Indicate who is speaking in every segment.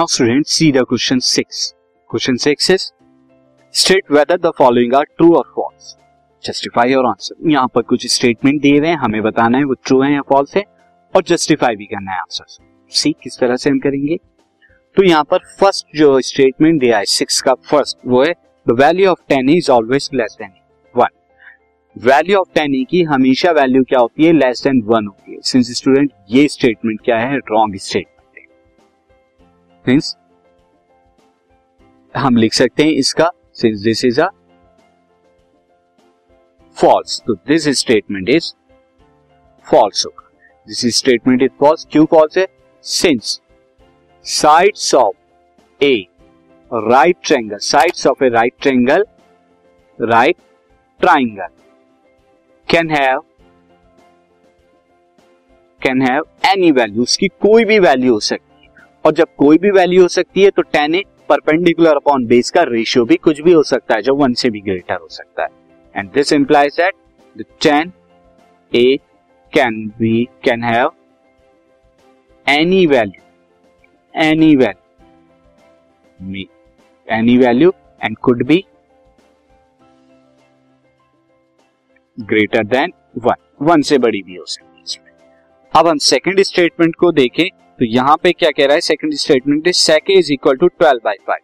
Speaker 1: Now student see the question six question six is state whether the following are true और false justify your answer यहाँ पर कुछ statement दिए हुए हैं, हमें बताना है वो ट्रू है या फॉल्स है, और जस्टिफाई भी करना है आंसर सी किस तरह से हम करेंगे? तो यहाँ पर फ़र्स्ट जो स्टेटमेंट दिया है सिक्स का फ़र्स्ट वो है the value of tan is always less than one value of tan की हमेशा वैल्यू क्या होती है? लेस देन वन होती है. सिंस स्टूडेंट ये स्टेटमेंट क्या है? रॉन्ग स्टेटमेंट सिंस हम लिख सकते हैं इसका since this is a false तो दिस स्टेटमेंट इज़ फॉल्स होगा। दिस स्टेटमेंट इज़ फॉल्स क्यों फॉल्स है? Since sides of a right triangle sides of a right triangle right triangle can have can have any value उसकी कोई भी value हो सकती और जब कोई भी वैल्यू हो सकती है तो tan A perpendicular upon base का रेशियो भी कुछ भी हो सकता है जो वन से भी ग्रेटर हो सकता है। And this implies that the tan A can be can have any value any value any value and could be greater than one one से बड़ी भी हो सकती है अब हम सेकंड स्टेटमेंट को देखें। तो यहाँ पे क्या कह रहा है? Second statement is sec A is equal to twelve by five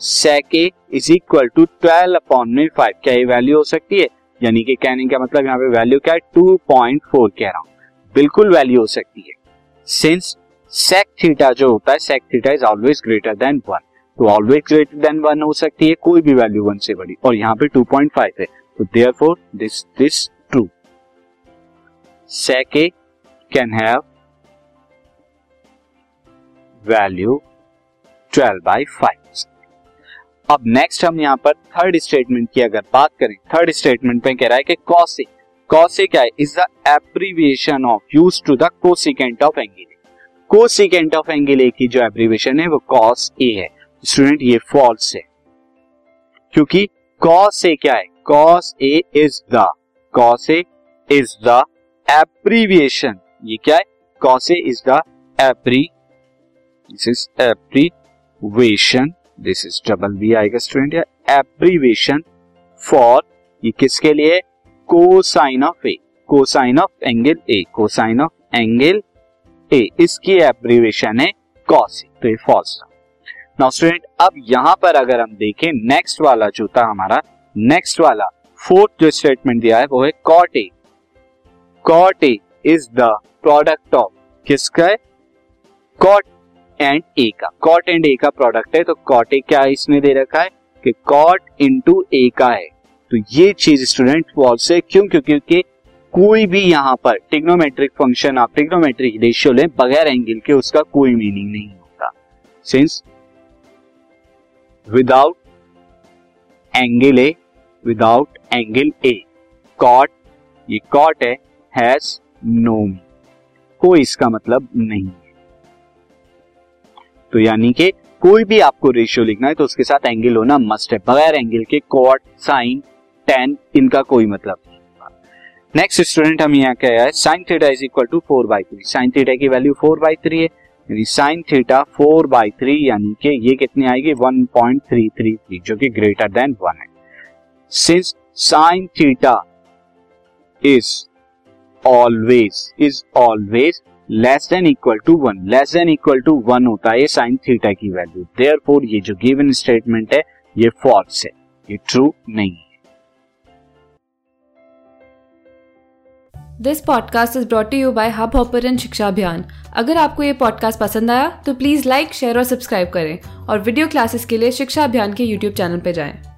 Speaker 1: sec A is equal to twelve upon में फाइव क्या ये वैल्यू हो सकती है? यानी कि कहने का मतलब यहाँ पे वैल्यू क्या है? टू पॉइंट फोर कह रहा हूँ। बिल्कुल वैल्यू हो सकती है। सिंस सेक थीटा जो होता है sec theta is always greater than one तो ऑलवेज ग्रेटर देन वन हो सकती है, कोई भी वैल्यू वन से बड़ी। और यहाँ पे 2.5 है। तो therefore this this true sec can have value 12 by five अब नेक्स्ट हम यहाँ पर थर्ड स्टेटमेंट की अगर बात करें थर्ड स्टेटमेंट में कह रहा है कि कॉस ए क्या है? Is the abbreviation of use to the cosecant of angle cosecant of angle A की जो एब्रीविएशन है, वो कॉस ए है। स्टूडेंट ये फॉल्स है। क्योंकि कॉस ए क्या है? Cos A is the cos A is the abbreviation ये क्या है? Cos A is the abbre this is abbreviation this is double B आएगा स्टूडेंट या एब्रीवेशन फॉर ये किसके लिए? Cosine of A cosine of angle A cosine of angle A इसकी abbreviation है कॉस तो ये फॉल्स नाउ स्टूडेंट अब यहाँ पर अगर हम देखें नेक्स्ट वाला जो था हमारा नेक्स्ट वाला फोर्थ जो स्टेटमेंट दिया है, वो है cot A cot A is the product of किसका है? कॉट एंड ए का। कॉट एंड ए का प्रोडक्ट है तो कॉट ए क्या इसने दे रखा है? कि कॉट इंटू ए का है। तो ये चीज़ स्टूडेंट फॉल्स है क्यों? क्योंकि कोई भी यहाँ पर टिग्नोमेट्रिक फ़ंक्शन आप टिग्नोमेट्रिक रेशियो लें, बगैर एंगल के उसका कोई मीनिंग नहीं होता। Since without angle A without angle A cot ये कॉट है हैज़ नो कोई इसका मतलब नहीं है। तो यानी कि कोई भी आपको रेशियो लिखना है तो उसके साथ एंगल होना मस्ट है। बगैर एंगल के कॉट साइन टेन इनका कोई मतलब नहीं नेक्स्ट स्टूडेंट हम यहाँ क्या है? Sine theta is equal to four by three sine theta की वैल्यू फोर बाई थ्री है। यानी sine theta four by three यानी कि ये कितनी आएगी? One point three three three जो कि ग्रेटर देन वन है। Since sine theta is always is always less than equal to one less than equal to one होता है साइन थीटा की वैल्यू देयर फोर ये जो गिवन स्टेटमेंट है, ये फॉल्स है. ये ट्रू नहीं है.
Speaker 2: This podcast is brought you by Hub Hopper Shiksha Abhiyan अगर आपको ये पॉडकास्ट पसंद आया तो प्लीज़ लाइक शेयर और सब्सक्राइब करें और वीडियो क्लासेस के लिए शिक्षा अभियान के यूट्यूब चैनल पर जाएँ।